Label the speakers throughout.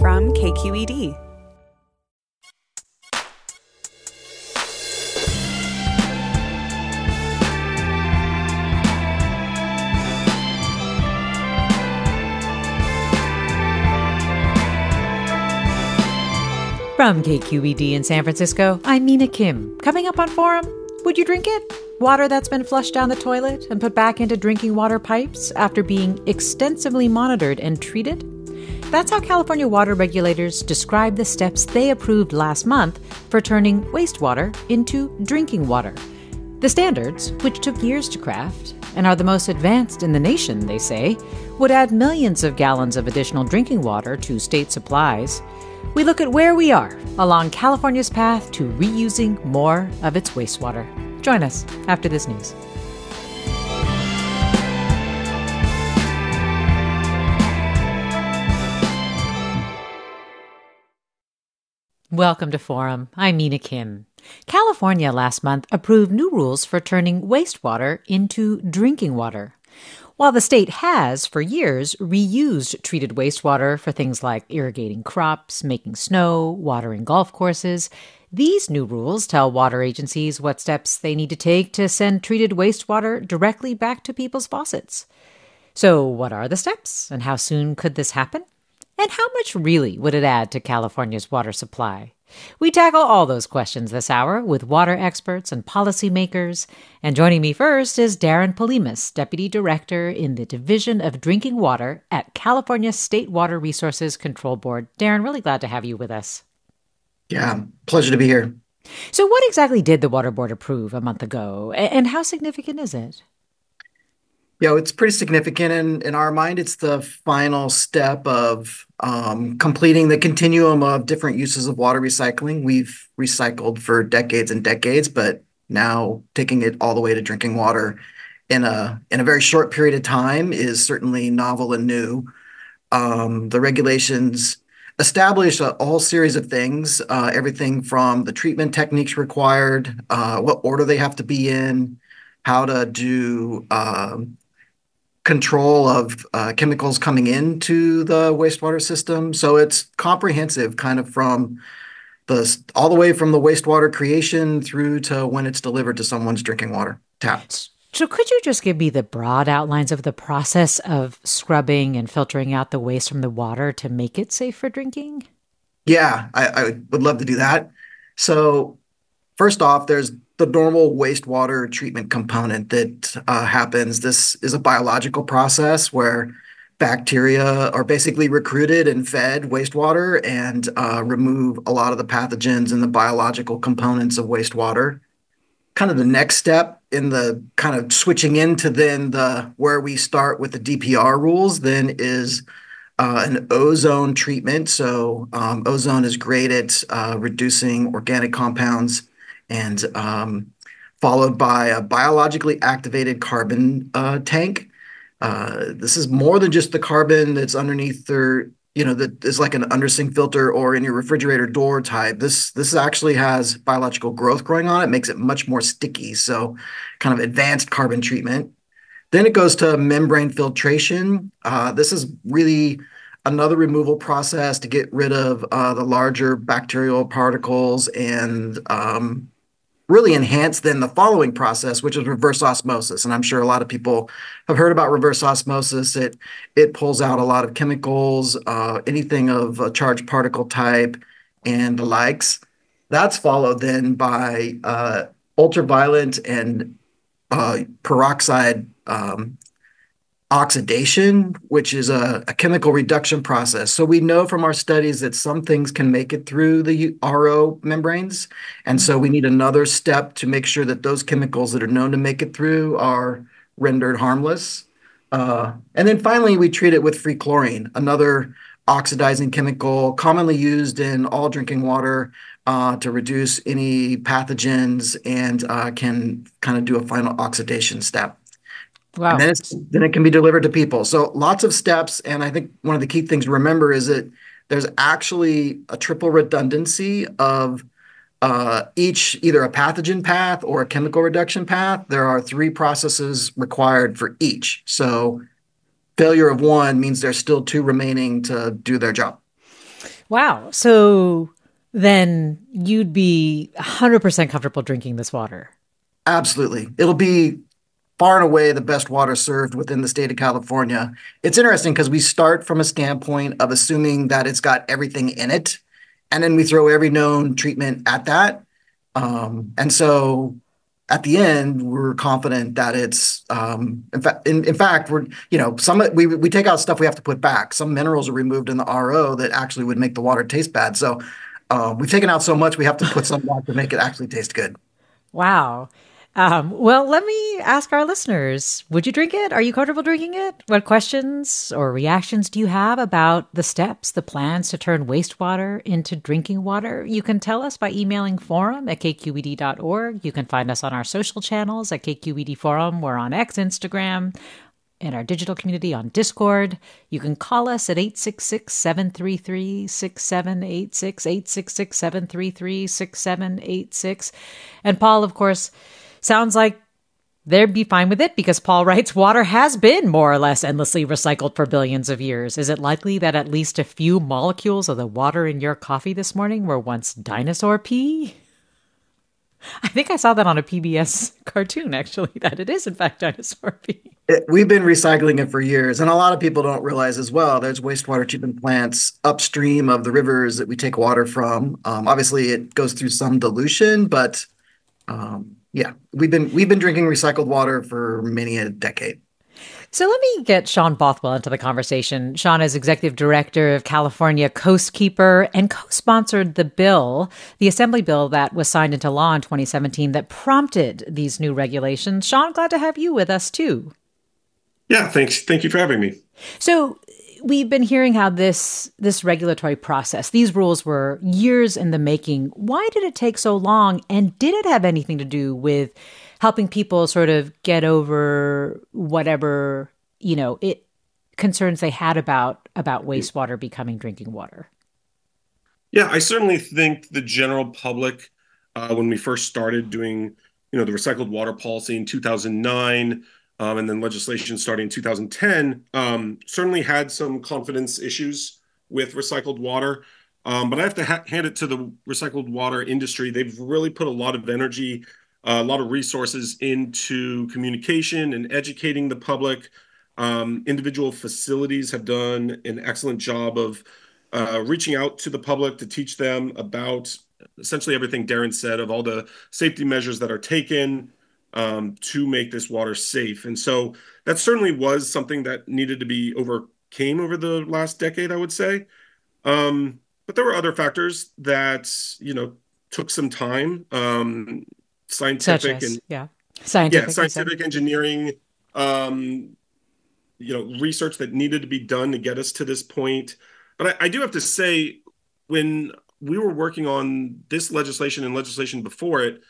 Speaker 1: From KQED.
Speaker 2: From KQED in San Francisco, I'm Mina Kim. Coming up on Forum, would you drink it? Water that's been flushed down the toilet and put back into drinking water pipes after being extensively monitored and treated? That's how California water regulators describe the steps they approved last month for turning wastewater into drinking water. The standards, which took years to craft and are the most advanced in the nation, they say, would add millions of gallons of additional drinking water to state supplies. We look at where we are along California's path to reusing more of its wastewater. Join us after this news. Welcome to Forum. I'm Mina Kim. California last month approved new rules for turning wastewater into drinking water. While the state has, for years, reused treated wastewater for things like irrigating crops, making snow, watering golf courses, these new rules tell water agencies what steps they need to take to send treated wastewater directly back to people's faucets. So, what are the steps, and how soon could this happen? And how much really would it add to California's water supply? We tackle all those questions this hour with water experts and policymakers. And joining me first is Darrin Polhemus, Deputy Director in the Division of Drinking Water at California State Water Resources Control Board. Darrin, really glad to have you with us.
Speaker 3: Yeah, pleasure to be here.
Speaker 2: So, what exactly did the Water Board approve a month ago, and how significant is it?
Speaker 3: Yeah, it's pretty significant in, in our mind. It's the final step of um, completing the continuum of different uses of water recycling. We've recycled for decades and decades, but now taking it all the way to drinking water in a in a very short period of time is certainly novel and new. Um, the regulations establish a whole series of things, uh, everything from the treatment techniques required, uh, what order they have to be in, how to do um, control of uh, chemicals coming into the wastewater system. So it's comprehensive, kind of from the all the way from the wastewater creation through to when it's delivered to someone's drinking water taps.
Speaker 2: So, could you just give me the broad outlines of the process of scrubbing and filtering out the waste from the water to make it safe for drinking?
Speaker 3: Yeah, I, I would love to do that. So, first off, there's the normal wastewater treatment component that uh, happens. This is a biological process where bacteria are basically recruited and fed wastewater and uh, remove a lot of the pathogens and the biological components of wastewater. Kind of the next step in the kind of switching into then the where we start with the DPR rules then is uh, an ozone treatment. So um, ozone is great at uh, reducing organic compounds and um, followed by a biologically activated carbon uh, tank. Uh, this is more than just the carbon that's underneath their, you know, that is like an undersink filter or in your refrigerator door type. This this actually has biological growth growing on it, makes it much more sticky. So, kind of advanced carbon treatment. Then it goes to membrane filtration. Uh, this is really another removal process to get rid of uh, the larger bacterial particles and um, really enhanced then the following process, which is reverse osmosis. And I'm sure a lot of people have heard about reverse osmosis. It it pulls out a lot of chemicals, uh, anything of a charged particle type, and the likes. That's followed then by uh, ultraviolet and uh, peroxide um, oxidation, which is a, a, chemical reduction process. So we know from our studies that some things can make it through the RO membranes. And so we need another step to make sure that those chemicals that are known to make it through are rendered harmless. Uh, and then finally, we treat it with free chlorine, another oxidizing chemical commonly used in all drinking water uh, to reduce any pathogens and uh, can kind of do a final oxidation step. Wow. And then, then it can be delivered to people. So lots of steps. And I think one of the key things to remember is that there's actually a triple redundancy of uh, each either a pathogen path or a chemical reduction path. There are three processes required for each. So failure of one means there's still two remaining to do their job.
Speaker 2: Wow. So then you'd be 100% comfortable drinking this water.
Speaker 3: Absolutely. It'll be far and away the best water served within the state of California. It's interesting because we start from a standpoint of assuming that it's got everything in it, and then we throw every known treatment at that. Um, and so at the end, we're confident that it's um, in fact in, in fact we're you know some we we take out stuff we have to put back. Some minerals are removed in the RO that actually would make the water taste bad. So uh, we've taken out so much we have to put some back to make it actually taste good.
Speaker 2: Wow. Um, well, let me ask our listeners Would you drink it? Are you comfortable drinking it? What questions or reactions do you have about the steps, the plans to turn wastewater into drinking water? You can tell us by emailing forum at kqed.org. You can find us on our social channels at KQED Forum. We're on X, Instagram, in our digital community on Discord. You can call us at 866 733 6786, 866 733 6786. And Paul, of course, Sounds like they'd be fine with it because Paul writes water has been more or less endlessly recycled for billions of years. Is it likely that at least a few molecules of the water in your coffee this morning were once dinosaur pee? I think I saw that on a PBS cartoon, actually, that it is, in fact, dinosaur pee.
Speaker 3: It, we've been recycling it for years, and a lot of people don't realize as well. There's wastewater treatment plants upstream of the rivers that we take water from. Um, obviously, it goes through some dilution, but um, yeah, we've been we've been drinking recycled water for many a decade.
Speaker 2: So let me get Sean Bothwell into the conversation. Sean is executive director of California Coastkeeper and co-sponsored the bill, the assembly bill that was signed into law in 2017 that prompted these new regulations. Sean, glad to have you with us too.
Speaker 1: Yeah, thanks. Thank you for having me.
Speaker 2: So we've been hearing how this this regulatory process these rules were years in the making. Why did it take so long? And did it have anything to do with helping people sort of get over whatever you know it concerns they had about about wastewater becoming drinking water?
Speaker 1: Yeah i certainly think the general public uh, when we first started doing you know the recycled water policy in 2009 um, and then legislation starting in 2010 um, certainly had some confidence issues with recycled water. Um, but I have to ha- hand it to the recycled water industry. They've really put a lot of energy, uh, a lot of resources into communication and educating the public. Um, individual facilities have done an excellent job of uh, reaching out to the public to teach them about essentially everything Darrin said of all the safety measures that are taken, um, to make this water safe. And so that certainly was something that needed to be overcame over the last decade, I would say. Um, but there were other factors that you know took some time, um, scientific
Speaker 2: as,
Speaker 1: and
Speaker 2: yeah, scientific,
Speaker 1: yeah, scientific engineering, um, you know, research that needed to be done to get us to this point. But I, I do have to say, when we were working on this legislation and legislation before it,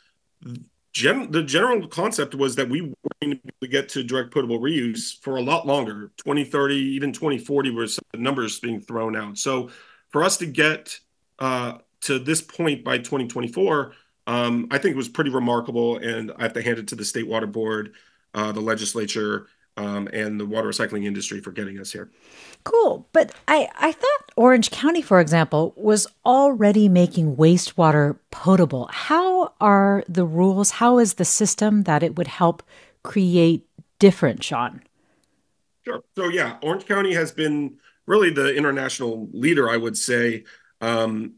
Speaker 1: gen- the general concept was that we were going to, get to direct potable reuse for a lot longer. 2030 even 2040 was the numbers being thrown out. So for us to get uh, to this point by 2024 um, i think it was pretty remarkable and i have to hand it to the state water board uh, the legislature um, and the water recycling industry for getting us here
Speaker 2: Cool. But I, I thought Orange County, for example, was already making wastewater potable. How are the rules? How is the system that it would help create different, Sean?
Speaker 1: Sure. So, yeah, Orange County has been really the international leader, I would say. Um,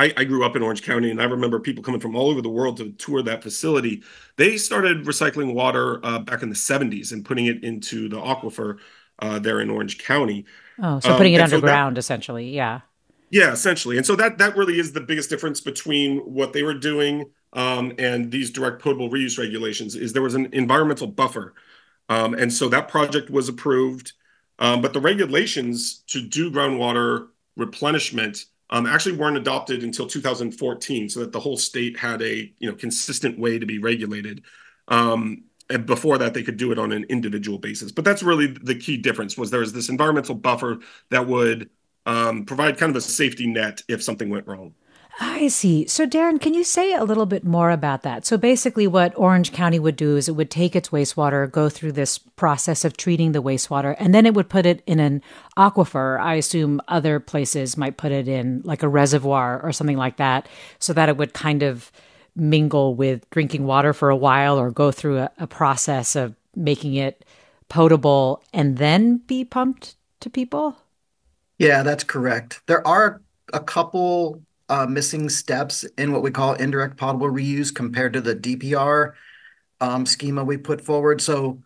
Speaker 1: I, I, grew up in Orange County, and I remember people coming from all over the world to tour that facility. They started recycling water uh, back in the 70s and putting it into the aquifer uh, there in Orange County.
Speaker 2: Oh, so putting um, it underground, so that, essentially, yeah.
Speaker 1: Yeah, essentially, and so that that really is the biggest difference between what they were doing um, and these direct potable reuse regulations. Is there was an environmental buffer, um, and so that project was approved, um, but the regulations to do groundwater replenishment um, actually weren't adopted until 2014, so that the whole state had a you know consistent way to be regulated. Um, and before that, they could do it on an individual basis. But that's really the key difference was there was this environmental buffer that would um, provide kind of a safety net if something went wrong.
Speaker 2: I see. So, Darrin, can you say a little bit more about that? So, basically, what Orange County would do is it would take its wastewater, go through this process of treating the wastewater, and then it would put it in an aquifer. I assume other places might put it in like a reservoir or something like that, so that it would kind of mingle with drinking water for a while or go through a, a process of making it potable and then be pumped to people?
Speaker 3: Yeah, that's correct. There are a couple missing steps in what we call indirect potable reuse compared to the DPR um, schema we put forward. So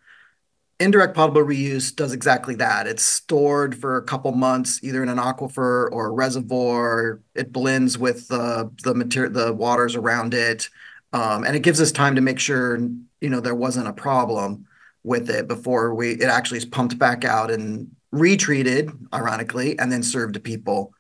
Speaker 3: indirect potable reuse does exactly that. It's stored for a couple months, either in an aquifer or a reservoir. It blends with the the material, the waters around it, um, and it gives us time to make sure you know there wasn't a problem with it before we it actually is pumped back out and retreated, ironically, and then served to people.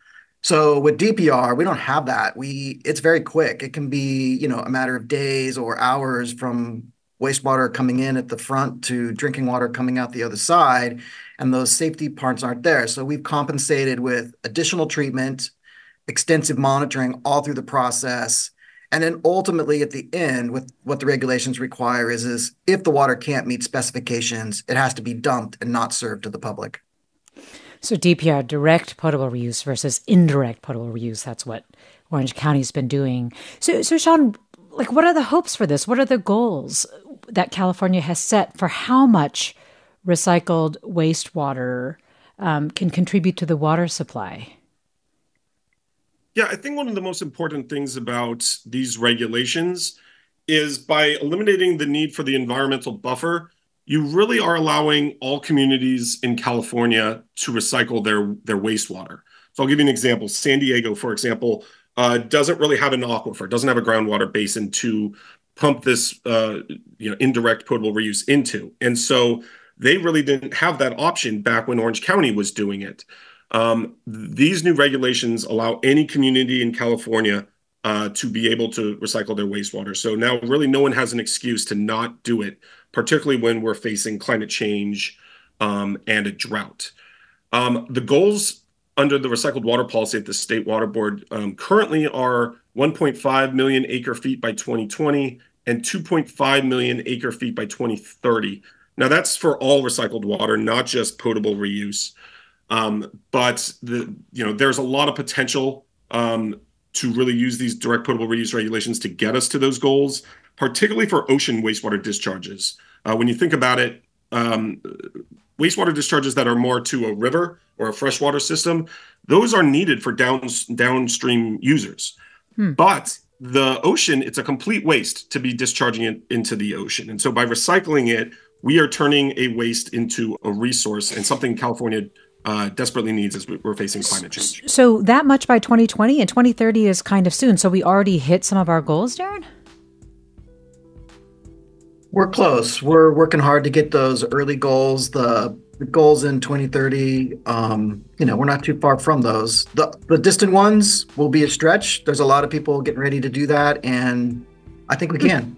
Speaker 3: So with DPR, we don't have that. We it's very quick. It can be, you know, a matter of days or hours from wastewater coming in at the front to drinking water coming out the other side, and those safety parts aren't there. So we've compensated with additional treatment, extensive monitoring all through the process. And then ultimately at the end, with what the regulations require is, is if the water can't meet specifications, it has to be dumped and not served to the public.
Speaker 2: So DPR, direct potable reuse versus indirect potable reuse. That's what Orange County's been doing. So, so Sean, like, what are the hopes for this? What are the goals that California has set for how much recycled wastewater um, can contribute to the water supply?
Speaker 1: Yeah, I think one of the most important things about these regulations is by eliminating the need for the environmental buffer, you really are allowing all communities in California to recycle their their wastewater. So I'll give you an example. San Diego, for example, uh, doesn't really have an aquifer, doesn't have a groundwater basin to pump this uh, you know indirect potable reuse into, and so they really didn't have that option back when Orange County was doing it. Um, these new regulations allow any community in California uh, to be able to recycle their wastewater. So now, really, no one has an excuse to not do it particularly when we're facing climate change um, and a drought. Um, the goals under the recycled water policy at the State Water Board um, currently are 1.5 million acre feet by 2020 and 2.5 million acre feet by 2030. Now that's for all recycled water, not just potable reuse. Um, but the you know there's a lot of potential um, to really use these direct potable reuse regulations to get us to those goals particularly for ocean wastewater discharges. Uh, when you think about it, um, wastewater discharges that are more to a river or a freshwater system, those are needed for down, downstream users. Hmm. But the ocean, it's a complete waste to be discharging it into the ocean. And so by recycling it, we are turning a waste into a resource and something California uh, desperately needs as we're facing climate change.
Speaker 2: So that much by 2020 and 2030 is kind of soon. So we already hit some of our goals, Darrin?
Speaker 3: We're close. We're working hard to get those early goals. The, the goals in 2030, um, you know, we're not too far from those. The the distant ones will be a stretch. There's a lot of people getting ready to do that, and I think we can.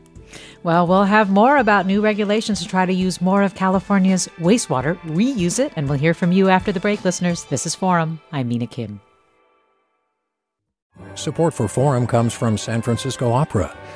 Speaker 2: Well, we'll have more about new regulations to try to use more of California's wastewater, reuse it, and we'll hear from you after the break, listeners. This is Forum. I'm Mina Kim.
Speaker 4: Support for Forum comes from San Francisco Opera.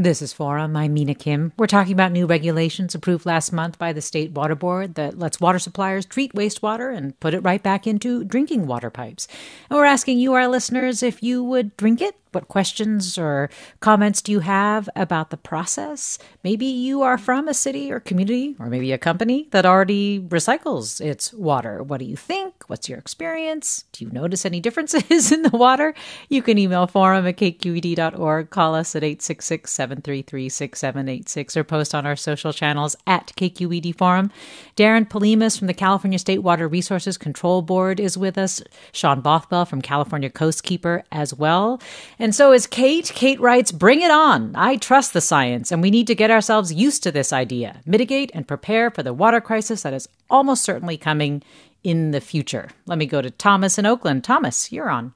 Speaker 2: This is Forum. I'm Mina Kim. We're talking about new regulations approved last month by the State Water Board that lets water suppliers treat wastewater and put it right back into drinking water pipes. And we're asking you, our listeners, if you would drink it what questions or comments do you have about the process? Maybe you are from a city or community, or maybe a company that already recycles its water. What do you think? What's your experience? Do you notice any differences in the water? You can email forum at kqed.org, call us at 866 733 6786, or post on our social channels at KQED Forum. Darrin Polhemus from the California State Water Resources Control Board is with us, Sean Bothwell from California Coastkeeper as well. And so is Kate. Kate writes, Bring it on. I trust the science, and we need to get ourselves used to this idea, mitigate and prepare for the water crisis that is almost certainly coming in the future. Let me go to Thomas in Oakland. Thomas, you're on.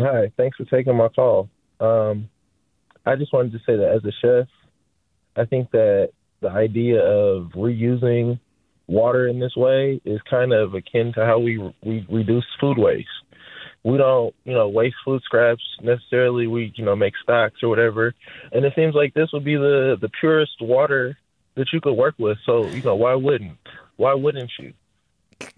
Speaker 5: Hi, thanks for taking my call. Um, I just wanted to say that as a chef, I think that the idea of reusing water in this way is kind of akin to how we, we reduce food waste we don't, you know, waste food scraps necessarily. We, you know, make stocks or whatever. And it seems like this would be the the purest water that you could work with. So, you know, why wouldn't? Why wouldn't you?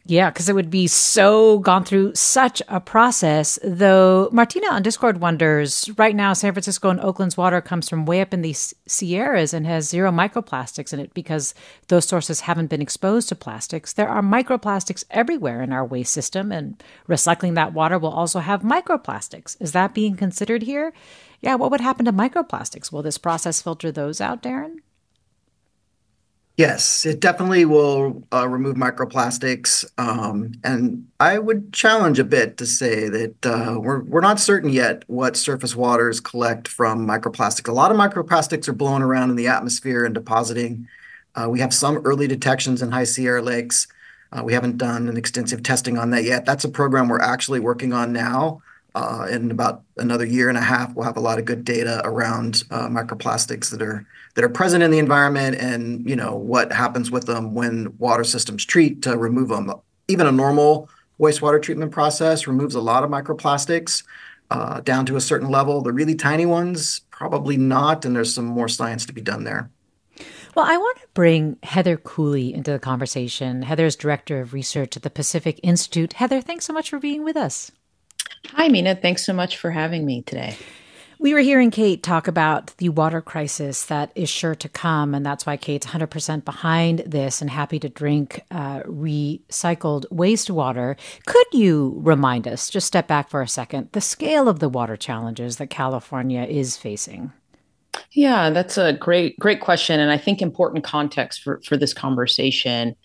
Speaker 2: Yeah, because it would be so gone through such a process. Though Martina on Discord wonders right now, San Francisco and Oakland's water comes from way up in the Sierras and has zero microplastics in it because those sources haven't been exposed to plastics. There are microplastics everywhere in our waste system, and recycling that water will also have microplastics. Is that being considered here? Yeah, what would happen to microplastics? Will this process filter those out, Darrin?
Speaker 3: Yes, it definitely will uh, remove microplastics. Um, and I would challenge a bit to say that uh, we're, we're not certain yet what surface waters collect from microplastics. A lot of microplastics are blown around in the atmosphere and depositing. Uh, we have some early detections in high Sierra lakes. Uh, we haven't done an extensive testing on that yet. That's a program we're actually working on now. Uh, in about another year and a half, we'll have a lot of good data around uh, microplastics that are that are present in the environment and you know what happens with them when water systems treat to remove them. Even a normal wastewater treatment process removes a lot of microplastics uh, down to a certain level. The really tiny ones, probably not, and there's some more science to be done there.
Speaker 2: Well, I want to bring Heather Cooley into the conversation. Heather is Director of Research at the Pacific Institute. Heather, thanks so much for being with us.
Speaker 6: Hi, Mina. Thanks so much for having me today.
Speaker 2: We were hearing Kate talk about the water crisis that is sure to come, and that's why Kate's 100% behind this and happy to drink uh, recycled wastewater. Could you remind us, just step back for a second, the scale of the water challenges that California is facing?
Speaker 6: Yeah, that's a great, great question, and I think important context for for this conversation.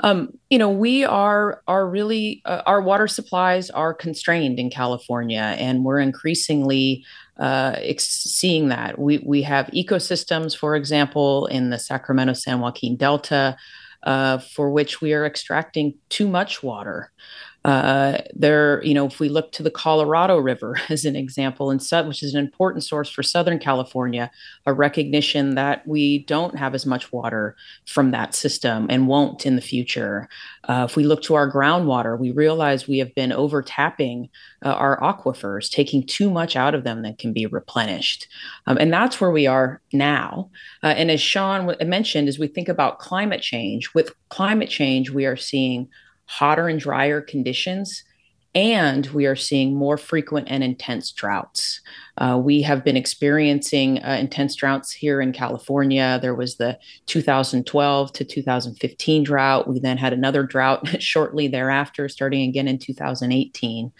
Speaker 6: Um, you know, we are are really uh, our water supplies are constrained in California, and we're increasingly uh, ex- seeing that. We we have ecosystems, for example, in the Sacramento San Joaquin Delta, uh, for which we are extracting too much water. Uh, there, you know, if we look to the Colorado River as an example, and which is an important source for Southern California, a recognition that we don't have as much water from that system and won't in the future. Uh, if we look to our groundwater, we realize we have been over tapping uh, our aquifers, taking too much out of them that can be replenished, um, and that's where we are now. Uh, and as Sean mentioned, as we think about climate change, with climate change, we are seeing hotter and drier conditions, and we are seeing more frequent and intense droughts. Uh, we have been experiencing uh, intense droughts here in California. There was the 2012 to 2015 drought. We then had another drought shortly thereafter, starting again in 2018.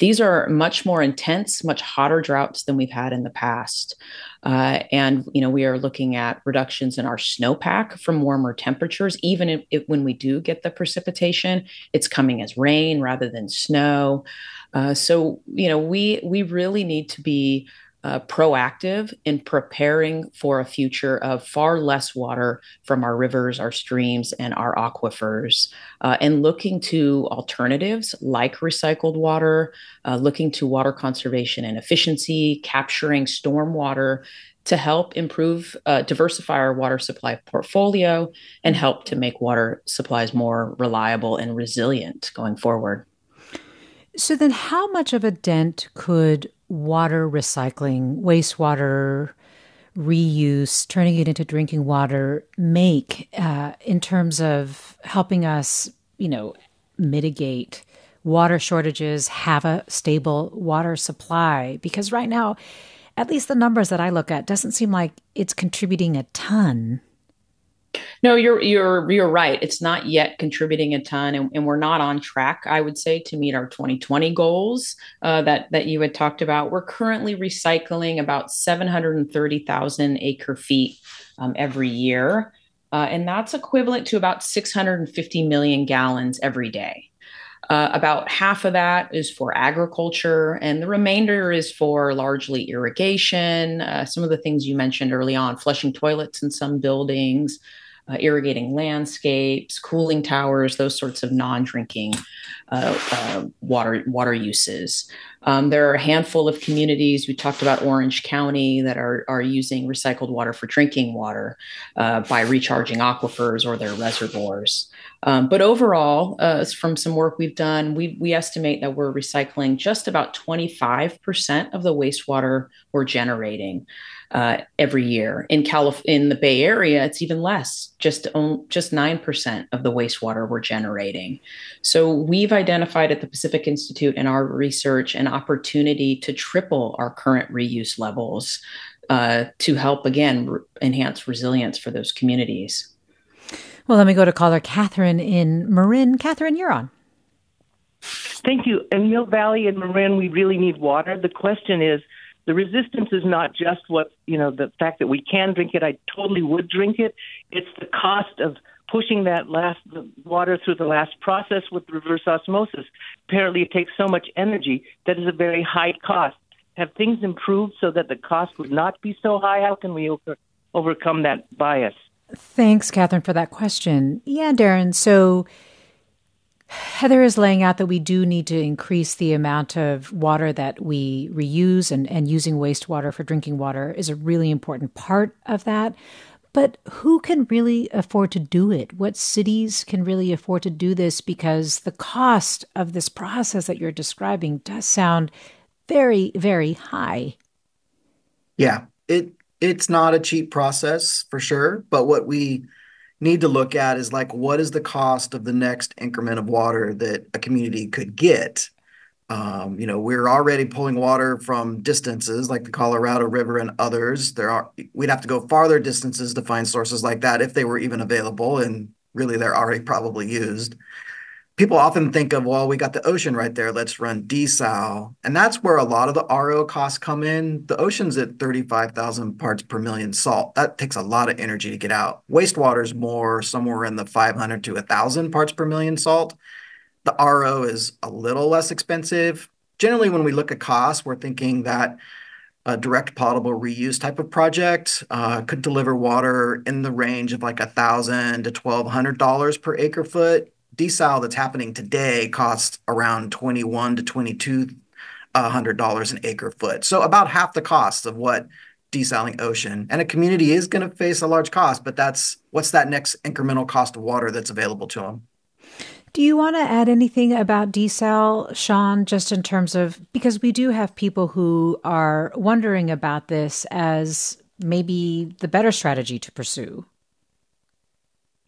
Speaker 6: These are much more intense, much hotter droughts than we've had in the past. Uh, and you know we are looking at reductions in our snowpack from warmer temperatures. Even if, if, when we do get the precipitation, it's coming as rain rather than snow. Uh, so you know we we really need to be uh, proactive in preparing for a future of far less water from our rivers, our streams, and our aquifers, uh, and looking to alternatives like recycled water, uh, looking to water conservation and efficiency, capturing storm water to help improve, uh, diversify our water supply portfolio and help to make water supplies more reliable and resilient going forward.
Speaker 2: So, then how much of a dent could water recycling, wastewater reuse, turning it into drinking water make uh, in terms of helping us, you know, mitigate water shortages, have a stable water supply? Because right now, at least the numbers that I look at, doesn't seem like it's contributing a ton
Speaker 6: no, you're you're you're right. It's not yet contributing a ton, and, and we're not on track. I would say to meet our 2020 goals uh, that that you had talked about. We're currently recycling about 730,000 acre feet um, every year, uh, and that's equivalent to about 650 million gallons every day. Uh, about half of that is for agriculture, and the remainder is for largely irrigation. Uh, some of the things you mentioned early on, flushing toilets in some buildings, uh, irrigating landscapes, cooling towers, those sorts of non-drinking uh, uh, water water uses. Um, there are a handful of communities. We talked about Orange County that are are using recycled water for drinking water uh, by recharging aquifers or their reservoirs. Um, but overall, uh, from some work we've done, we we estimate that we're recycling just about 25% of the wastewater we're generating uh, every year. In Calif- in the Bay Area, it's even less, just on, just nine percent of the wastewater we're generating. So we've identified at the Pacific Institute in our research an opportunity to triple our current reuse levels uh, to help again re- enhance resilience for those communities.
Speaker 2: Well, let me go to caller Catherine in Marin. Catherine, you're on.
Speaker 7: Thank you. In Mill Valley and Marin, we really need water. The question is the resistance is not just what you know the fact that we can drink it. I totally would drink it. It's the cost of pushing that last water through the last process with reverse osmosis. Apparently, it takes so much energy that is a very high cost. Have things improved so that the cost would not be so high? How can we over, overcome that bias?
Speaker 2: Thanks, Catherine, for that question. Yeah, Darrin. So Heather is laying out that we do need to increase the amount of water that we reuse, and, and using wastewater for drinking water is a really important part of that. But who can really afford to do it? What cities can really afford to do this? Because the cost of this process that you're describing does sound very, very high.
Speaker 3: Yeah, it it's not a cheap process for sure. But what we need to look at is like what is the cost of the next increment of water that a community could get? Um, you know we're already pulling water from distances like the colorado river and others. There are we'd have to go farther distances to find sources like that if they were even available and really they're already probably used people often think of, well, we got the ocean right there. Let's run desal. And that's where a lot of the RO costs come in. The ocean's at 35,000 parts per million salt. That takes a lot of energy to get out. Wastewater is more somewhere in the 500 to 1,000 parts per million salt. The RO is a little less expensive. Generally, when we look at costs, we're thinking that a direct potable reuse type of project uh, could deliver water in the range of like a thousand to twelve hundred dollars per acre foot desal that's happening today costs around 21 to 22 uh, hundred dollars an acre foot. So about half the cost of what desaling ocean. And a community is going to face a large cost, but that's what's that next incremental cost of water that's available to them.
Speaker 2: Do you want to add anything about desal, Sean, just in terms of because we do have people who are wondering about this as maybe the better strategy to pursue?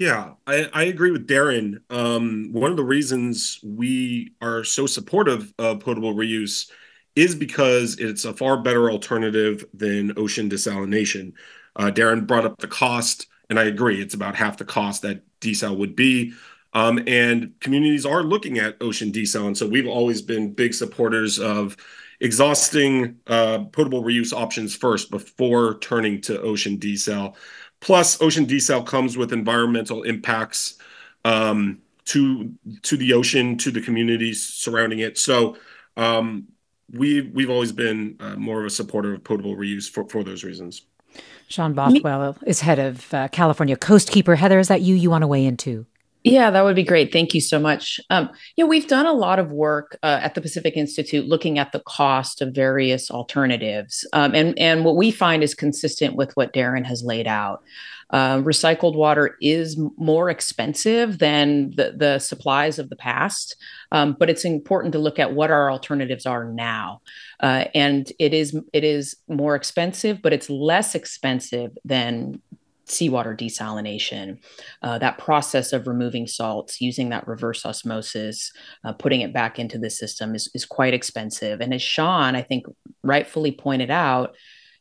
Speaker 1: Yeah, I, I agree with Darrin. Um, one of the reasons we are so supportive of potable reuse is because it's a far better alternative than ocean desalination. Uh, Darrin brought up the cost, and I agree, it's about half the cost that desal would be. Um, and communities are looking at ocean desal, and so we've always been big supporters of exhausting uh, potable reuse options first before turning to ocean desal. Plus, ocean desal comes with environmental impacts um, to to the ocean, to the communities surrounding it. So, um, we we've always been uh, more of a supporter of potable reuse for, for those reasons.
Speaker 2: Sean Bothwell is head of uh, California Coastkeeper. Heather, is that you? You want to weigh in too?
Speaker 6: Yeah, that would be great. Thank you so much. Um, know, we've done a lot of work uh, at the Pacific Institute looking at the cost of various alternatives, um, and and what we find is consistent with what Darrin has laid out. Uh, recycled water is more expensive than the, the supplies of the past, um, but it's important to look at what our alternatives are now. Uh, and it is it is more expensive, but it's less expensive than seawater desalination, uh, that process of removing salts, using that reverse osmosis, uh, putting it back into the system is, is quite expensive. And as Sean, I think, rightfully pointed out,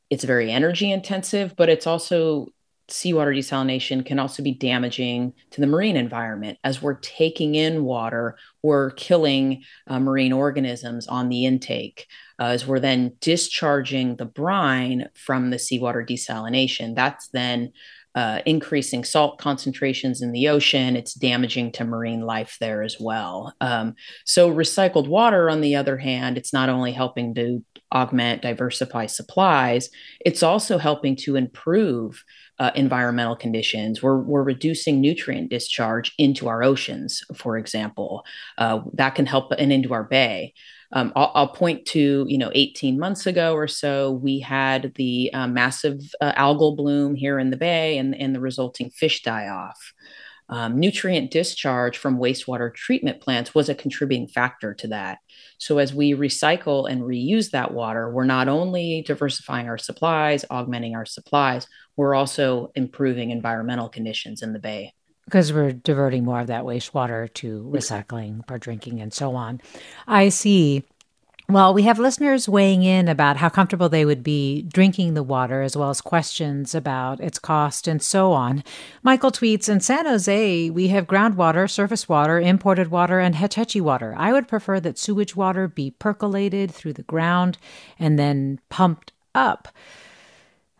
Speaker 6: it's very energy intensive, but it's also seawater desalination can also be damaging to the marine environment. As we're taking in water, we're killing uh, marine organisms on the intake. Uh, as we're then discharging the brine from the seawater desalination, that's then uh, increasing salt concentrations in the ocean. It's damaging to marine life there as well. Um, so, recycled water, on the other hand, it's not only helping to augment, diversify supplies, it's also helping to improve uh, environmental conditions. We're, we're reducing nutrient discharge into our oceans, for example. Uh, that can help and into our bay. Um, I'll, I'll, point to, you know, 18 months ago or so, we had the uh, massive uh, algal bloom here in the bay and, and the resulting fish die off. Um, nutrient discharge from wastewater treatment plants was a contributing factor to that. So, as we recycle and reuse that water, we're not only diversifying our supplies, augmenting our supplies, we're also improving environmental conditions in the bay
Speaker 2: because we're diverting more of that wastewater to recycling for drinking and so on. I see. Well, we have listeners weighing in about how comfortable they would be drinking the water, as well as questions about its cost and so on. Michael tweets In San Jose, we have groundwater, surface water, imported water, and Hetch Hetchy water. I would prefer that sewage water be percolated through the ground and then pumped up.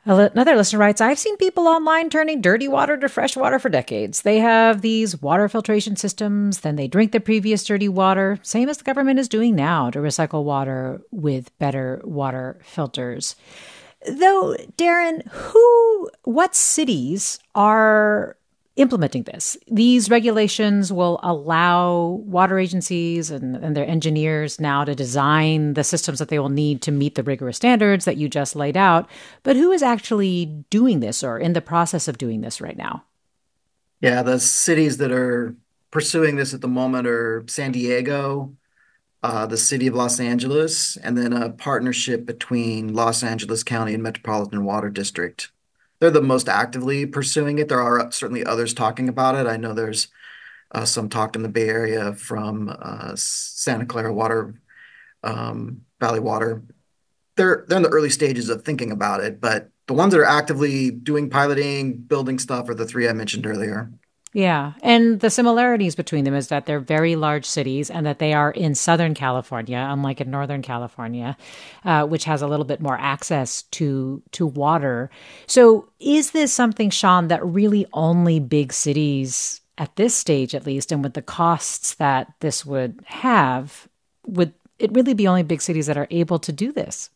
Speaker 2: Another listener writes I've seen people online turning dirty water to fresh water for decades. They have these water filtration systems, then they drink the previous dirty water, same as the government is doing now to recycle water with better water filters. Though, Darrin, who, what cities are implementing this. These regulations will allow water agencies and, and, their engineers now to design the systems that they will need to meet the rigorous standards that you just laid out. But who is actually doing this or in the process of doing this right now?
Speaker 3: Yeah, the cities that are pursuing this at the moment are San Diego, uh, the city of Los Angeles, and then a partnership between Los Angeles County and Metropolitan Water District they're the most actively pursuing it. There are certainly others talking about it. I know there's uh, some talk in the Bay Area from uh, Santa Clara Water, um, Valley Water. They're they're in the early stages of thinking about it, but the ones that are actively doing piloting, building stuff are the three I mentioned earlier.
Speaker 2: Yeah. And the similarities between them is that they're very large cities and that they are in Southern California, unlike in Northern California, uh, which has a little bit more access to, to water. So is this something, Sean, that really only big cities at this stage, at least, and with the costs that this would have, would it really be only big cities that are able to do this?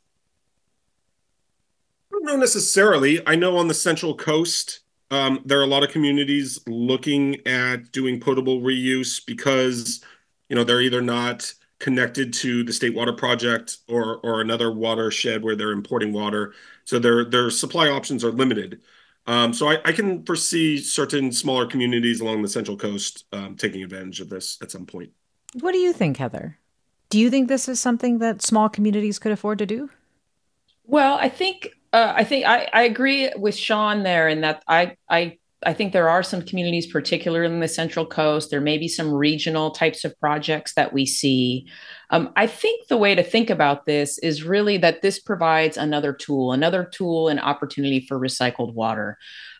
Speaker 1: I don't know necessarily. I know on the Central Coast, um, there are a lot of communities looking at doing potable reuse because you know they're either not connected to the state water project or or another watershed where they're importing water. So their their supply options are limited. Um, so I, I, can foresee certain smaller communities along the central coast um, taking advantage of this at some point.
Speaker 2: What do you think heather? Do you think this is something that small communities could afford to do?
Speaker 6: Well i think uh, I think I, I agree with Sean there in that I, I I think there are some communities, particularly in the Central Coast. There may be some regional types of projects that we see. Um, I think the way to think about this is really that this provides another tool, another tool and opportunity for recycled water.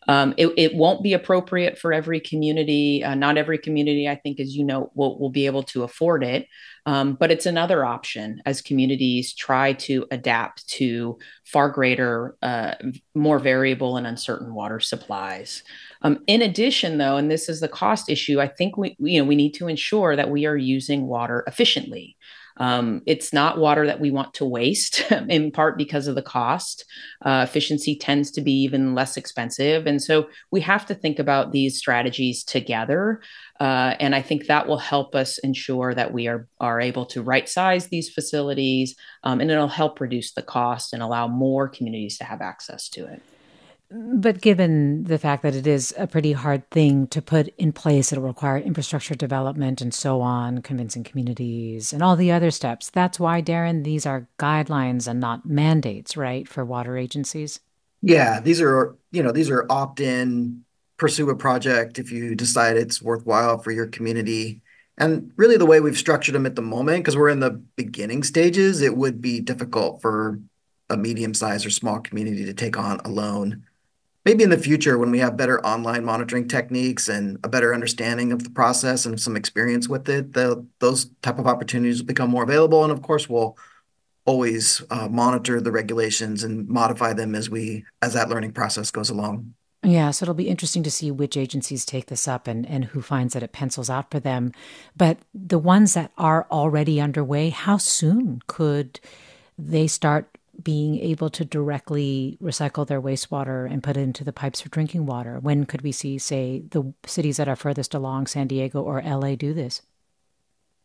Speaker 6: Um, it, it, won't be appropriate for every community. Uh, not every community, I think, as you know, will, will be able to afford it. Um, but it's another option as communities try to adapt to far greater, uh, more variable and uncertain water supplies. Um, in addition, though, and this is the cost issue, I think we, you know, we need to ensure that we are using water efficiently. Um, it's not water that we want to waste, in part because of the cost. Uh, efficiency tends to be even less expensive. And so we have to think about these strategies together. Uh, and I think that will help us ensure that we are, are able to right size these facilities um, and it'll help reduce the cost and allow more communities to have access to it.
Speaker 2: But given the fact that it is a pretty hard thing to put in place, it'll require infrastructure development and so on, convincing communities and all the other steps. That's why, Darrin, these are guidelines and not mandates, right, for water agencies?
Speaker 3: Yeah, these are, you know, these are opt in, pursue a project if you decide it's worthwhile for your community. And really, the way we've structured them at the moment, because we're in the beginning stages, it would be difficult for a medium sized or small community to take on alone maybe in the future when we have better online monitoring techniques and a better understanding of the process and some experience with it, the, those type of opportunities will become more available. And of course, we'll always uh, monitor the regulations and modify them as we as that learning process goes along.
Speaker 2: Yeah, so it'll be interesting to see which agencies take this up and, and who finds that it pencils out for them. But the ones that are already underway, how soon could they start being able to directly recycle their wastewater and put it into the pipes for drinking water? When could we see, say, the cities that are furthest along, San Diego or LA, do this?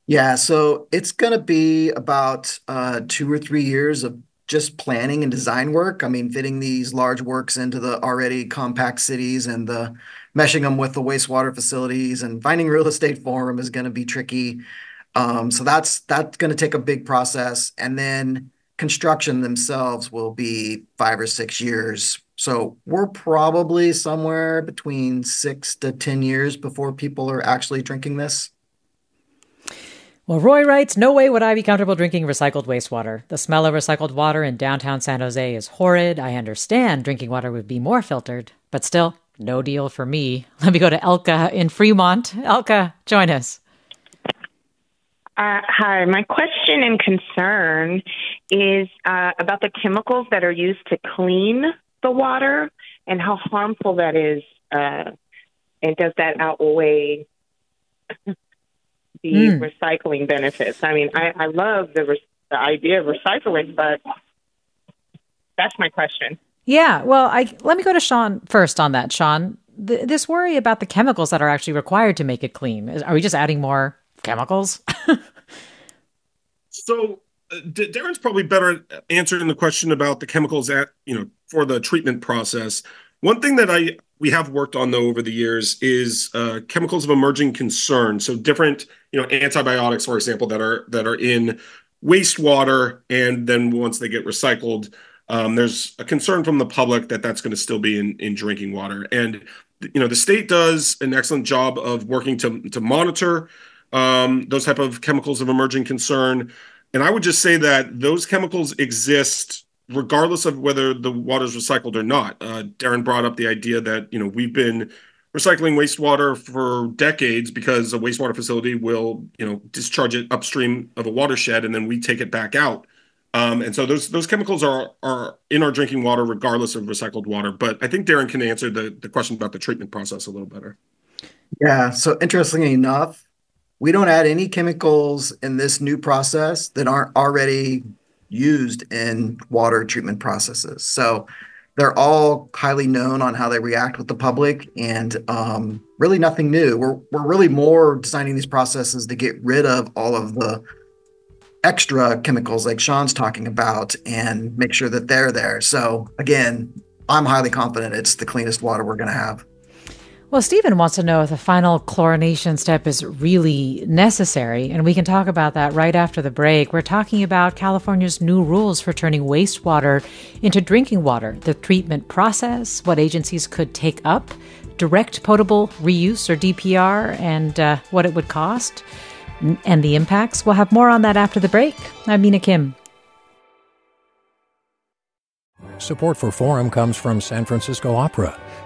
Speaker 3: Yeah, so it's going to be about uh, two or three years of just planning and design work. I mean, fitting these large works into the already compact cities and the meshing them with the wastewater facilities and finding real estate for them is going to be tricky. Um, so that's that's going to take a big process, and then construction themselves will be five or six years. So we're probably somewhere between six to 10 years before people are actually drinking this.
Speaker 2: Well, Roy writes, No way would I be comfortable drinking recycled wastewater. The smell of recycled water in downtown San Jose is horrid. I understand drinking water would be more filtered, but still, no deal for me. Let me go to Elka in Fremont. Elka, join us.
Speaker 8: Uh, hi, my question and concern is uh, about the chemicals that are used to clean the water and how harmful that is. Uh, and does that outweigh the mm. recycling benefits? I mean, I, I love the, re- the idea of recycling, but that's my question.
Speaker 2: Yeah, well, I let me go to Sean first on that. Sean, th- this worry about the chemicals that are actually required to make it clean. Are we just adding more chemicals?
Speaker 1: so uh, Darrin's probably better answering the question about the chemicals at you know for the treatment process. One thing that I we have worked on though over the years is uh, chemicals of emerging concern. So different you know antibiotics, for example, that are that are in wastewater, and then once they get recycled, um, there's a concern from the public that that's going to still be in in drinking water. And you know the state does an excellent job of working to to monitor um, those type of chemicals of emerging concern. And I would just say that those chemicals exist regardless of whether the water is recycled or not. Uh, Darrin brought up the idea that you know we've been recycling wastewater for decades because a wastewater facility will you know discharge it upstream of a watershed and then we take it back out. Um, and so those those chemicals are are in our drinking water regardless of recycled water. But I think Darrin can answer the the question about the treatment process a little better.
Speaker 3: Yeah. So interestingly enough, we don't add any chemicals in this new process that aren't already used in water treatment processes. So they're all highly known on how they react with the public and um, really nothing new. We're, we're really more designing these processes to get rid of all of the extra chemicals like Sean's talking about and make sure that they're there. So again, I'm highly confident it's the cleanest water we're going to have.
Speaker 2: Well, Stephen wants to know if the final chlorination step is really necessary, and we can talk about that right after the break. We're talking about California's new rules for turning wastewater into drinking water, the treatment process, what agencies could take up, direct potable reuse or DPR, and uh, what it would cost, and the impacts. We'll have more on that after the break. I'm Mina Kim.
Speaker 4: Support for Forum comes from San Francisco Opera.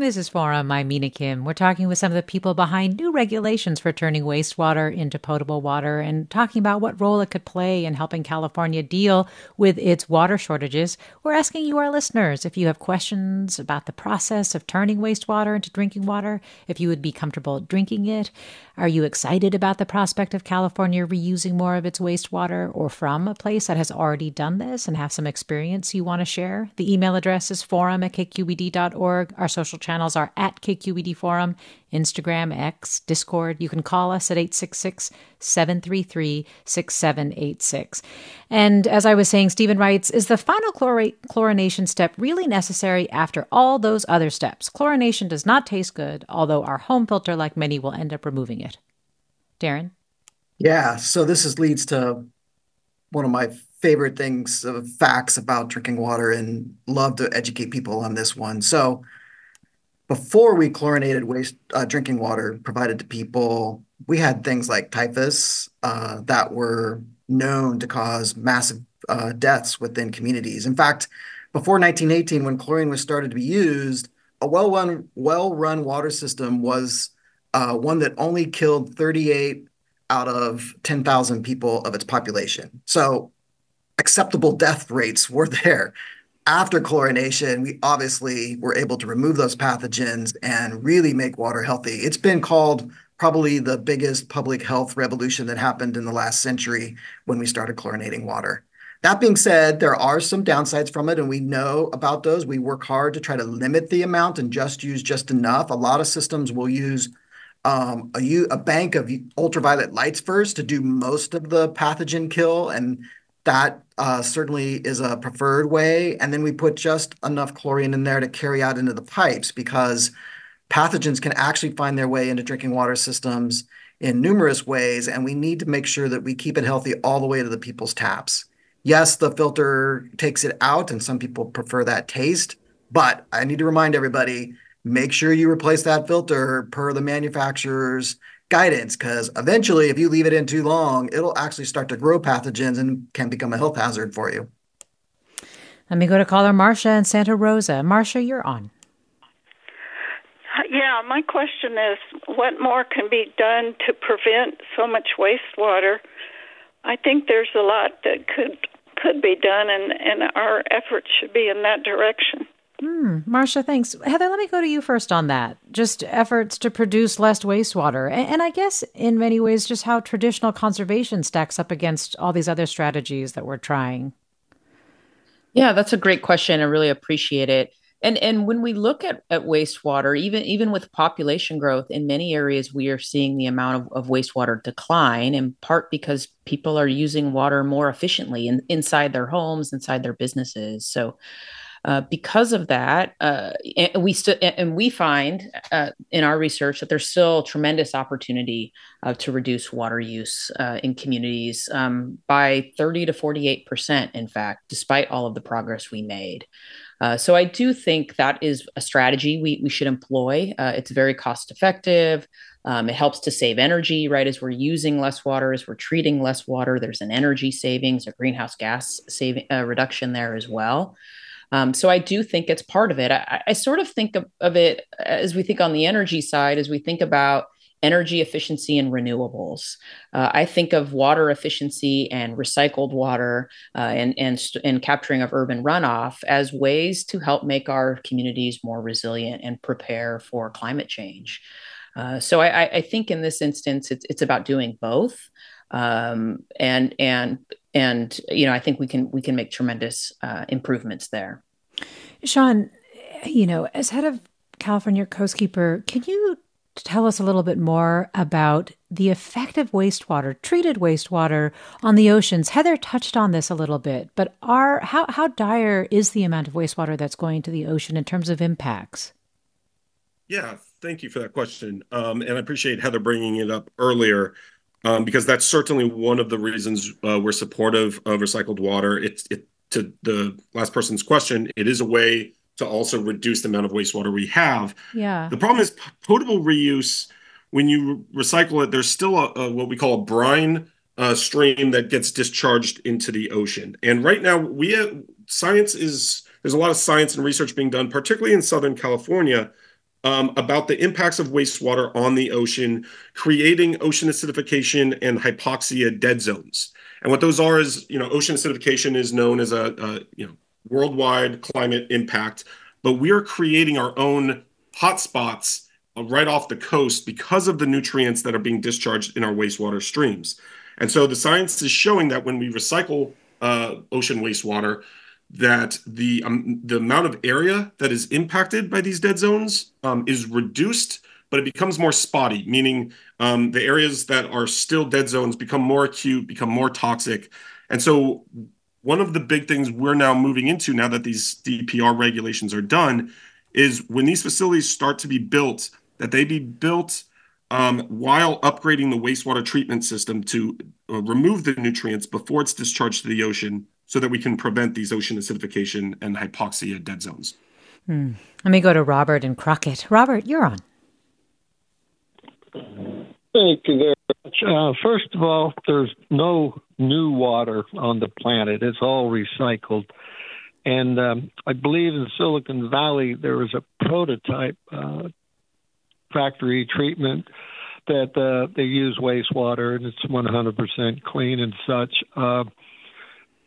Speaker 2: This is Forum. I'm Mina Kim. We're talking with some of the people behind new regulations for turning wastewater into potable water and talking about what role it could play in helping California deal with its water shortages. We're asking you, our listeners, if you have questions about the process of turning wastewater into drinking water, if you would be comfortable drinking it. Are you excited about the prospect of California reusing more of its wastewater or from a place that has already done this and have some experience you want to share? The email address is forum at kqed.org. Our social channels are at KQED Forum, Instagram, X, Discord. You can call us at 866 733 6786. And as I was saying, Stephen writes Is the final chlor- chlorination step really necessary after all those other steps? Chlorination does not taste good, although our home filter, like many, will end up removing it. Darrin?
Speaker 3: Yeah, so this is, leads to one of my favorite things, uh, facts about drinking water, and love to educate people on this one. So, before we chlorinated waste uh, drinking water provided to people, we had things like typhus uh, that were known to cause massive uh, deaths within communities. In fact, before 1918, when chlorine was started to be used, a well-run well-run water system was uh, one that only killed 38 out of 10,000 people of its population. So acceptable death rates were there. After chlorination, we obviously were able to remove those pathogens and really make water healthy. It's been called probably the biggest public health revolution that happened in the last century when we started chlorinating water. That being said, there are some downsides from it, and we know about those. We work hard to try to limit the amount and just use just enough. A lot of systems will use um, a, a bank of ultraviolet lights first to do most of the pathogen kill, and that uh, certainly is a preferred way. And then we put just enough chlorine in there to carry out into the pipes because pathogens can actually find their way into drinking water systems in numerous ways, and we need to make sure that we keep it healthy all the way to the people's taps. Yes, the filter takes it out, and some people prefer that taste, but I need to remind everybody make sure you replace that filter per the manufacturer's guidance because eventually, if you leave it in too long, it'll actually start to grow pathogens and can become a health hazard for you.
Speaker 2: Let me go to caller Marcia in Santa Rosa. Marcia, you're on.
Speaker 9: Yeah, my question is what more can be done to prevent so much wastewater? I think there's a lot that could could be done and, and our efforts should be in that direction.
Speaker 2: Hmm. Marcia, thanks. Heather, let me go to you first on that. Just efforts to produce less wastewater. And, and I guess in many ways, just how traditional conservation stacks up against all these other strategies that we're trying.
Speaker 6: Yeah, that's a great question. I really appreciate it. And and when we look at, at wastewater, even even with population growth, in many areas we are seeing the amount of, of wastewater decline, in part because people are using water more efficiently in, inside their homes, inside their businesses. So uh, because of that, uh, we and we find uh, in our research that there's still tremendous opportunity uh, to reduce water use uh, in communities um, by 30 to 48 percent. In fact, despite all of the progress we made. So I do think that is a strategy we, we should employ. it's very cost effective. Um, it helps to save energy, right? As we're using less water, as we're treating less water, there's an energy savings, a greenhouse gas saving reduction there as well. Um, so I do think it's part of it. I, I sort of think of, of, it as we think on the energy side, as we think about energy efficiency and renewables. Uh, I think of water efficiency and recycled water uh, and, and, and capturing of urban runoff as ways to help make our communities more resilient and prepare for climate change. Uh, so I, I, think in this instance, it's, it's about doing both. Um, and and and you know I think we can we can make tremendous uh, improvements there.
Speaker 2: Sean, you know, as head of California Coastkeeper, can you tell us a little bit more about the effect of wastewater, treated wastewater, on the oceans? Heather touched on this a little bit, but are how how dire is the amount of wastewater that's going to the ocean in terms of impacts?
Speaker 1: Yeah, thank you for that question, um, and I appreciate Heather bringing it up earlier. Um, because that's certainly one of the reasons uh, we're supportive of recycled water. It's it, to the last person's question, it is a way to also reduce the amount of wastewater we have.
Speaker 2: Yeah.
Speaker 1: The problem is potable reuse. When you recycle it, there's still a, a what we call a brine uh, stream that gets discharged into the ocean. And right now, we have, science is there's a lot of science and research being done, particularly in Southern California, um, about the impacts of wastewater on the ocean, creating ocean acidification and hypoxia dead zones. And what those are is, you know, ocean acidification is known as a, a you know worldwide climate impact, but we are creating our own hotspots right off the coast because of the nutrients that are being discharged in our wastewater streams. And so the science is showing that when we recycle uh, ocean wastewater, that the um, the amount of area that is impacted by these dead zones um, is reduced, but it becomes more spotty, meaning um, the areas that are still dead zones become more acute, become more toxic. And so one of the big things we're now moving into now that these DPR regulations are done is when these facilities start to be built, that they be built um, while upgrading the wastewater treatment system to uh, remove the nutrients before it's discharged to the ocean so that we can prevent these ocean acidification and hypoxia dead zones.
Speaker 2: Hmm. Let me go to Robert and Crockett. Robert, you're on.
Speaker 10: Thank you very much. Uh, first of all, there's no new water on the planet, it's all recycled. And um, I believe in Silicon Valley there was a prototype uh, factory treatment that uh, they use wastewater and it's 100% clean and such.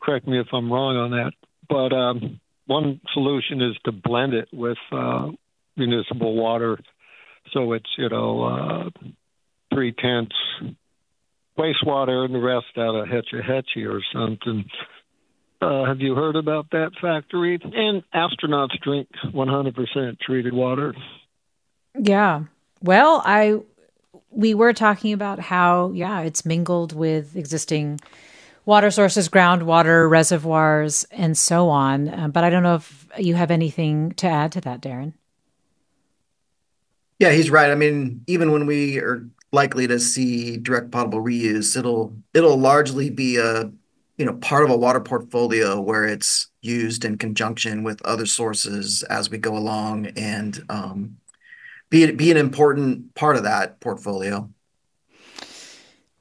Speaker 10: Correct me if I'm wrong on that. But um, one solution is to blend it with uh, municipal water, so it's you know uh, three tenths wastewater and the rest out of Hetchy Hetchy or something. Uh, have you heard about that factory? And astronauts drink 100% treated water.
Speaker 2: Yeah. Well, I we were talking about how yeah, it's mingled with existing water sources, groundwater, reservoirs, and so on. Uh, but I don't know if you have anything to add to that, Darrin.
Speaker 3: Yeah, he's right. I mean, even when we are likely to see direct potable reuse, it'll it'll largely be a you know part of a water portfolio where it's used in conjunction with other sources as we go along and um, be be an important part of that portfolio.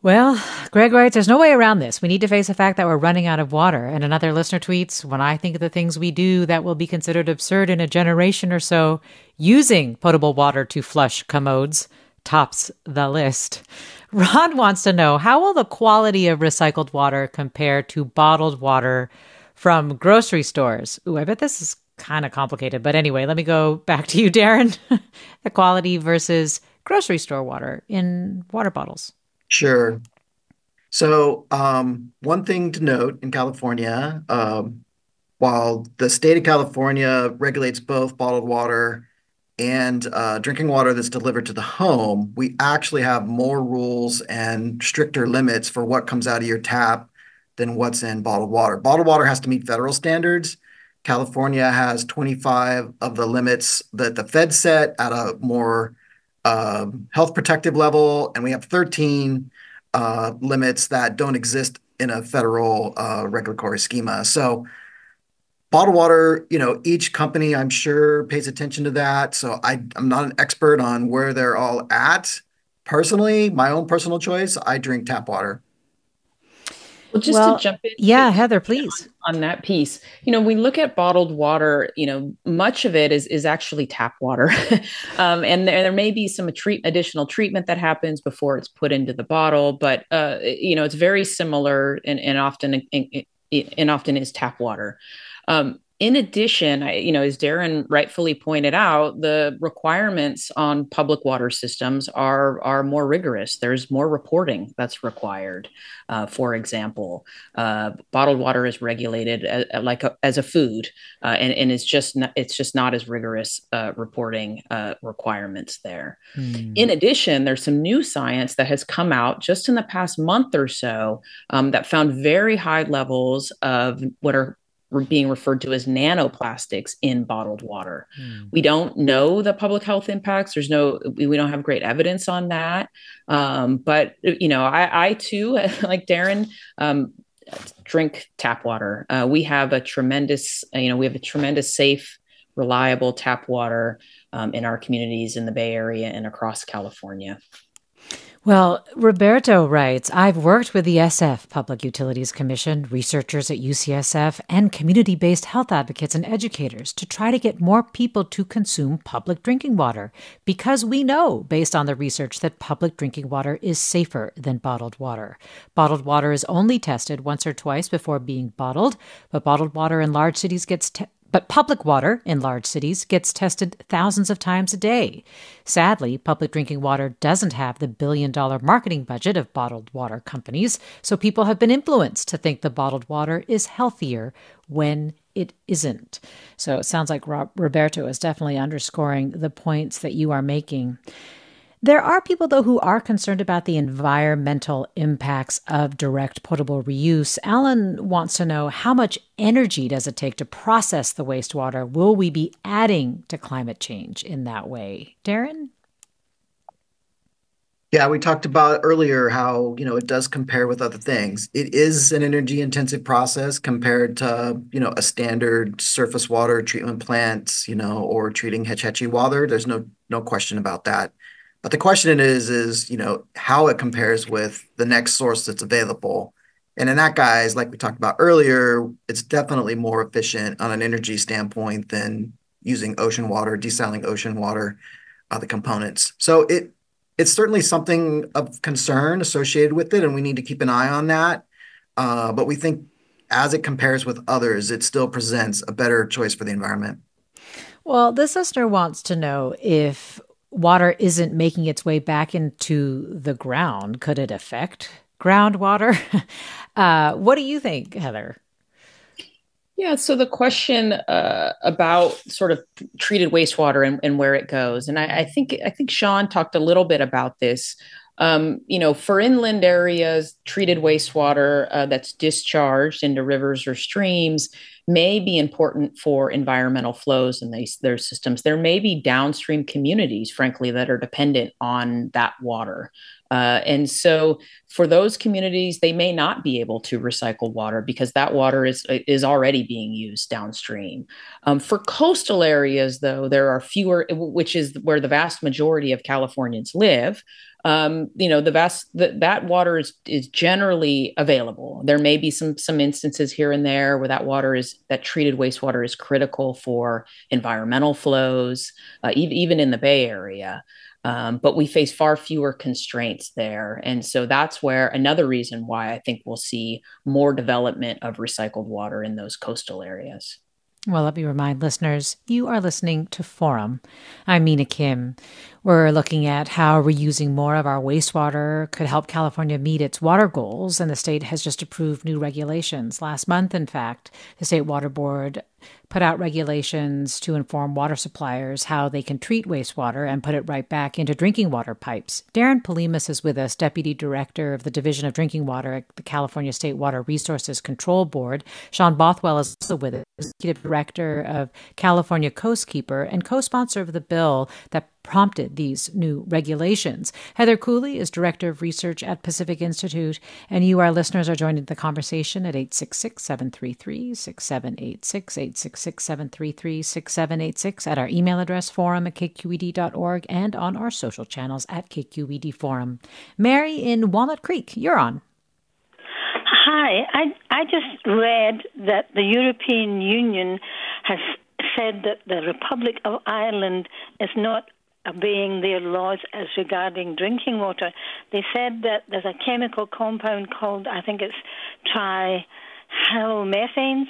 Speaker 2: Well, Greg writes, there's no way around this. We need to face the fact that we're running out of water. And another listener tweets, when I think of the things we do that will be considered absurd in a generation or so, using potable water to flush commodes tops the list. Ron wants to know how will the quality of recycled water compare to bottled water from grocery stores? Ooh, I bet this is kind of complicated. But anyway, let me go back to you, Darrin. the quality versus grocery store water in water bottles.
Speaker 3: Sure. So, um, one thing to note in California, um, while the state of California regulates both bottled water and uh, drinking water that's delivered to the home, we actually have more rules and stricter limits for what comes out of your tap than what's in bottled water. Bottled water has to meet federal standards. California has 25 of the limits that the Fed set at a more uh, health protective level, and we have 13 uh, limits that don't exist in a federal uh, regulatory schema. So bottled water, you know, each company I'm sure pays attention to that. So I, I'm not an expert on where they're all at. Personally, my own personal choice, I drink tap water.
Speaker 6: Well, just well, to jump in.
Speaker 2: Yeah, Heather, please.
Speaker 6: On, on that piece, you know, we look at bottled water, you know, much of it is is actually tap water. um, and there, there may be some treat, additional treatment that happens before it's put into the bottle, but, uh, you know, it's very similar and, and often, and, and often is tap water. Um, in addition, I, you know, as Darrin rightfully pointed out, the requirements on public water systems are are more rigorous. There's more reporting that's required. Uh, for example, uh, bottled water is regulated as, like a, as a food, uh, and and it's just not, it's just not as rigorous uh, reporting uh, requirements there. Hmm. In addition, there's some new science that has come out just in the past month or so um, that found very high levels of what are being referred to as nanoplastics in bottled water. Mm. We don't know the public health impacts. There's no, we, we don't have great evidence on that. Um, but, you know, I, I too, like Darrin, um, drink tap water. Uh, we have a tremendous, you know, we have a tremendous safe, reliable tap water um, in our communities in the Bay Area and across California.
Speaker 2: Well, Roberto writes I've worked with the SF Public Utilities Commission, researchers at UCSF, and community based health advocates and educators to try to get more people to consume public drinking water because we know, based on the research, that public drinking water is safer than bottled water. Bottled water is only tested once or twice before being bottled, but bottled water in large cities gets but public water in large cities gets tested thousands of times a day. Sadly, public drinking water doesn't have the billion dollar marketing budget of bottled water companies, so people have been influenced to think the bottled water is healthier when it isn't. So it sounds like Roberto is definitely underscoring the points that you are making. There are people, though, who are concerned about the environmental impacts of direct potable reuse. Alan wants to know how much energy does it take to process the wastewater? Will we be adding to climate change in that way? Darrin?
Speaker 3: Yeah, we talked about earlier how, you know, it does compare with other things. It is an energy intensive process compared to, you know, a standard surface water treatment plant, you know, or treating Hetch Hetchy water. There's no no question about that. But the question is, is you know how it compares with the next source that's available. And in that guys, like we talked about earlier, it's definitely more efficient on an energy standpoint than using ocean water, desaling ocean water, the components. So it it's certainly something of concern associated with it, and we need to keep an eye on that. Uh, but we think as it compares with others, it still presents a better choice for the environment.
Speaker 2: Well, this listener wants to know if water isn't making its way back into the ground, could it affect groundwater? uh, what do you think, Heather?
Speaker 6: Yeah, so the question uh, about sort of treated wastewater and, and where it goes, and I, I, think I think Sean talked a little bit about this. Um, you know, for inland areas, treated wastewater uh, that's discharged into rivers or streams may be important for environmental flows in these their systems. There may be downstream communities, frankly, that are dependent on that water. Uh, and so, for those communities, they may not be able to recycle water because that water is is already being used downstream. Um, for coastal areas, though, there are fewer, which is where the vast majority of Californians live um, you know the vast the, that water is is generally available. There may be some some instances here and there where that water is that treated wastewater is critical for environmental flows uh, even, even in the bay area. Um, but we face far fewer constraints there. And so that's where another reason why i think we'll see more development of recycled water in those coastal areas
Speaker 2: well, let me remind listeners you are listening to Forum. I'm Mina Kim. We're looking at how reusing more of our wastewater could help California meet its water goals, and the state has just approved new regulations. Last month, in fact, the State Water Board put out regulations to inform water suppliers how they can treat wastewater and put it right back into drinking water pipes. Darrin Polhemus is with us, Deputy Director of the Division of Drinking Water at the California State Water Resources Control Board. Sean Bothwell is also with us, Executive Director of California Coastkeeper and co sponsor of the bill that prompted these new regulations. Heather Cooley is Director of Research at Pacific Institute, and you, our listeners, are joining the conversation at 866 733 6786, 866 733 6786, at our email address forum at kqed.org, and on our social channels at KQED Forum. Mary in Walnut Creek, you're on.
Speaker 11: Hi, I, I just read that the European Union has said that the Republic of Ireland is not obeying their laws as regarding drinking water. They said that there's a chemical compound called, I think it's trihalomethanes,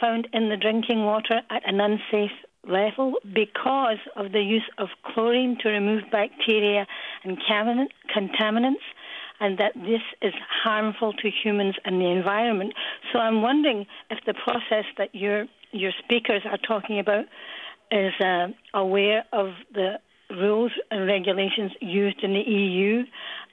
Speaker 11: found in the drinking water at an unsafe level because of the use of chlorine to remove bacteria and contaminants, and that this is harmful to humans and the environment. So I'm wondering if the process that your your speakers are talking about is uh, aware of the rules and regulations used in the EU.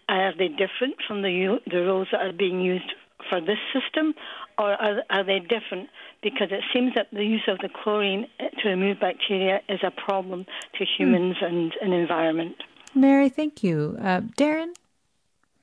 Speaker 11: Are they different from the the rules that are being used for this system, or are, are they different? Because it seems that the use of the chlorine to remove bacteria is a problem to humans hmm. and an environment.
Speaker 2: Mary, thank you. Uh, Darrin,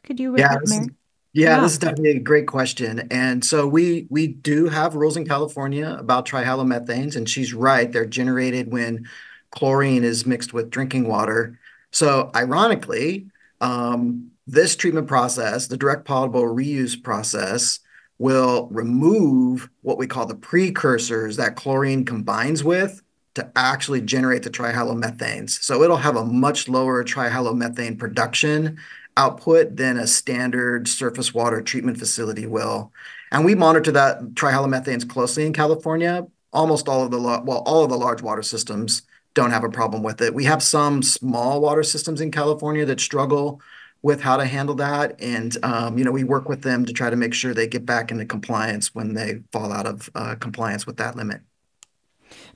Speaker 2: could you
Speaker 3: yeah, this, Mary? Yeah, yeah, this is definitely a great question. And so we we do have rules in California about trihalomethanes, and she's right. They're generated when chlorine is mixed with drinking water. So ironically, um, this treatment process, the direct potable reuse process, will remove what we call the precursors that chlorine combines with to actually generate the trihalomethanes. So it'll have a much lower trihalomethane production output than a standard surface water treatment facility will. And we monitor that trihalomethanes closely in California. Almost all of the well, all of the large water systems don't have a problem with it. We have some small water systems in California that struggle with how to handle that. And, um, you know, we work with them to try to make sure they get back into compliance when they fall out of uh, compliance with that limit.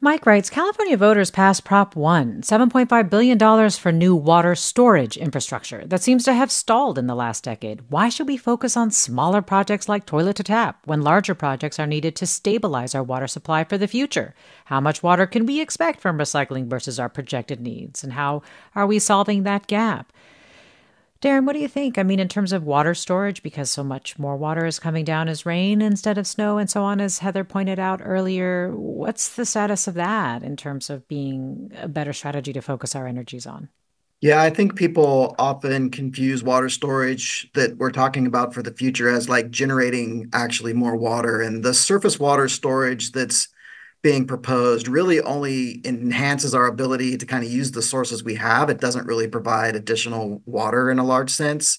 Speaker 2: Mike writes California voters passed Prop 1, $7.5 billion for new water storage infrastructure that seems to have stalled in the last decade. Why should we focus on smaller projects like toilet to tap when larger projects are needed to stabilize our water supply for the future? How much water can we expect from recycling versus our projected needs? And how are we solving that gap? Darrin, what do you think? I mean, in terms of water storage, because so much more water is coming down as rain instead of snow and so on, as Heather pointed out earlier, what's the status of that in terms of being a better strategy to focus our energies on?
Speaker 3: Yeah, I think people often confuse water storage that we're talking about for the future as like generating actually more water. And the surface water storage that's being proposed really only enhances our ability to kind of use the sources we have. It doesn't really provide additional water in a large sense.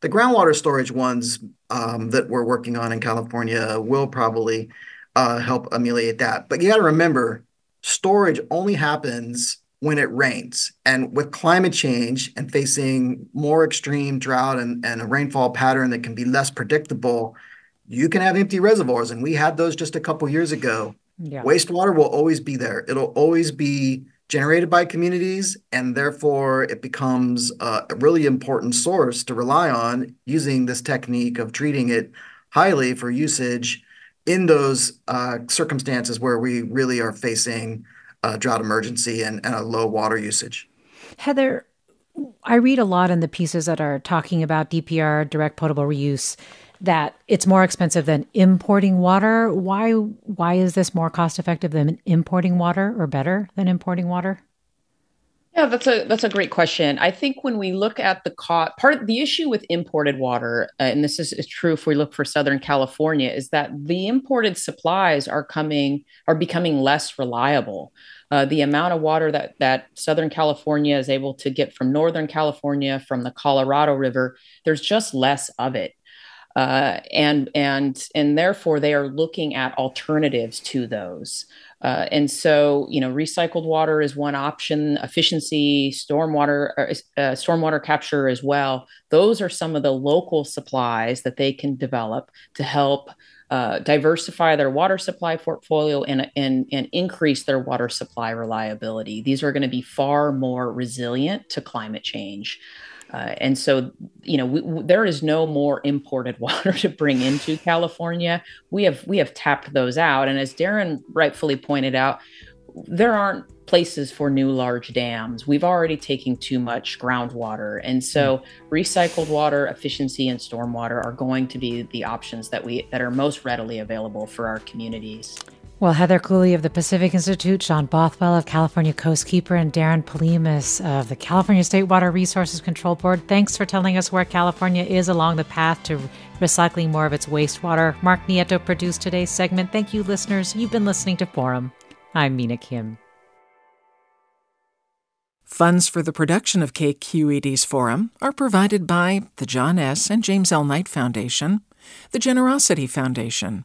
Speaker 3: The groundwater storage ones um, that we're working on in California will probably uh, help ameliorate that. But you got to remember, storage only happens when it rains. And with climate change and facing more extreme drought and, and a rainfall pattern that can be less predictable, you can have empty reservoirs. And we had those just a couple years ago. Yeah. Wastewater will always be there. It'll always be generated by communities, and therefore it becomes a really important source to rely on using this technique of treating it highly for usage in those uh, circumstances where we really are facing a drought emergency and, and a low water usage.
Speaker 2: Heather, I read a lot in the pieces that are talking about DPR, direct potable reuse, that it's more expensive than importing water. Why why is this more cost effective than importing water or better than importing water?
Speaker 6: Yeah, that's a that's a great question. I think when we look at the cost, part of the issue with imported water, uh, and this is, is true if we look for Southern California, is that the imported supplies are coming are becoming less reliable. Uh, the amount of water that that Southern California is able to get from Northern California, from the Colorado River, there's just less of it uh, and and and therefore they are looking at alternatives to those. Uh, and so, you know, recycled water is one option. Efficiency, stormwater, uh, stormwater capture as well. Those are some of the local supplies that they can develop to help uh, diversify their water supply portfolio and, and, and increase their water supply reliability. These are going to be far more resilient to climate change. Uh, and so, you know, we, w- there is no more imported water to bring into California. We have we have tapped those out, and as Darrin rightfully pointed out, there aren't places for new large dams. We've already taken too much groundwater, and so mm-hmm. recycled water, efficiency, and stormwater are going to be the options that we that are most readily available for our communities.
Speaker 2: Well, Heather Cooley of the Pacific Institute, Sean Bothwell of California Coastkeeper, and Darrin Polhemus of the California State Water Resources Control Board, thanks for telling us where California is along the path to recycling more of its wastewater. Mark Nieto produced today's segment. Thank you, listeners. You've been listening to Forum. I'm Mina Kim.
Speaker 12: Funds for the production of KQED's Forum are provided by the John S. and James L. Knight Foundation, the Generosity Foundation,